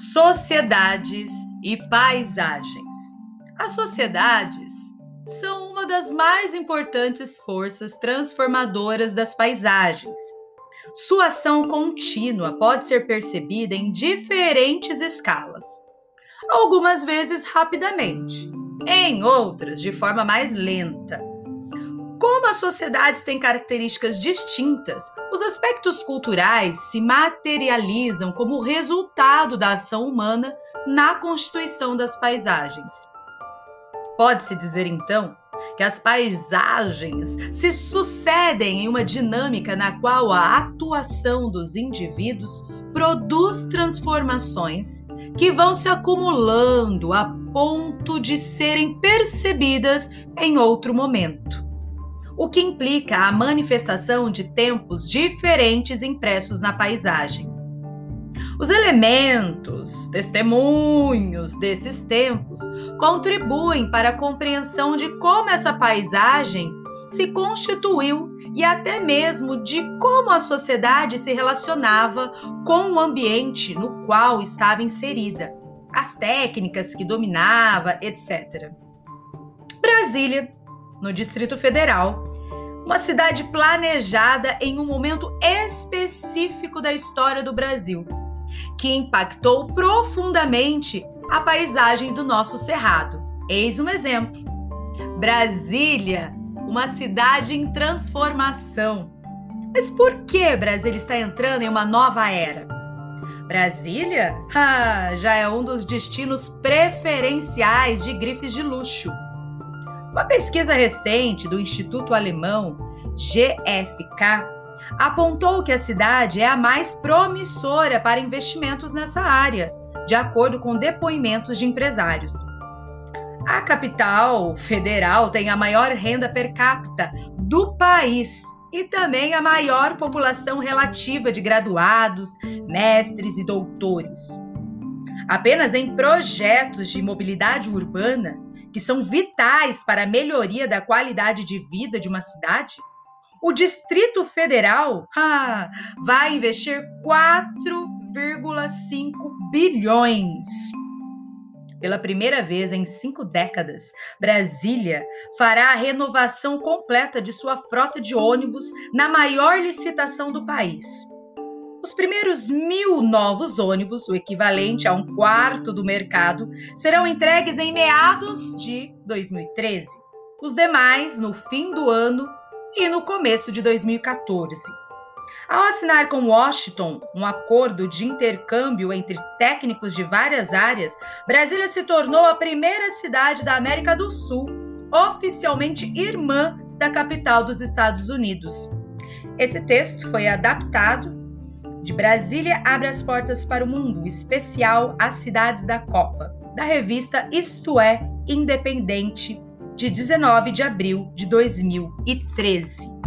Sociedades e paisagens. As sociedades são uma das mais importantes forças transformadoras das paisagens. Sua ação contínua pode ser percebida em diferentes escalas, algumas vezes rapidamente, em outras de forma mais lenta. As sociedades têm características distintas, os aspectos culturais se materializam como resultado da ação humana na constituição das paisagens. Pode-se dizer então que as paisagens se sucedem em uma dinâmica na qual a atuação dos indivíduos produz transformações que vão se acumulando a ponto de serem percebidas em outro momento o que implica a manifestação de tempos diferentes impressos na paisagem. Os elementos, testemunhos desses tempos contribuem para a compreensão de como essa paisagem se constituiu e até mesmo de como a sociedade se relacionava com o ambiente no qual estava inserida, as técnicas que dominava, etc. Brasília, no Distrito Federal, uma cidade planejada em um momento específico da história do Brasil, que impactou profundamente a paisagem do nosso cerrado. Eis um exemplo. Brasília, uma cidade em transformação. Mas por que Brasília está entrando em uma nova era? Brasília ah, já é um dos destinos preferenciais de grifes de luxo. Uma pesquisa recente do Instituto Alemão GFK apontou que a cidade é a mais promissora para investimentos nessa área, de acordo com depoimentos de empresários. A capital federal tem a maior renda per capita do país e também a maior população relativa de graduados, mestres e doutores. Apenas em projetos de mobilidade urbana, que são vitais para a melhoria da qualidade de vida de uma cidade, o Distrito Federal ah, vai investir 4,5 bilhões. Pela primeira vez em cinco décadas, Brasília fará a renovação completa de sua frota de ônibus na maior licitação do país. Os primeiros mil novos ônibus, o equivalente a um quarto do mercado, serão entregues em meados de 2013. Os demais no fim do ano e no começo de 2014. Ao assinar com Washington um acordo de intercâmbio entre técnicos de várias áreas, Brasília se tornou a primeira cidade da América do Sul oficialmente irmã da capital dos Estados Unidos. Esse texto foi adaptado de Brasília abre as portas para o mundo, especial As Cidades da Copa, da revista Isto É Independente, de 19 de abril de 2013.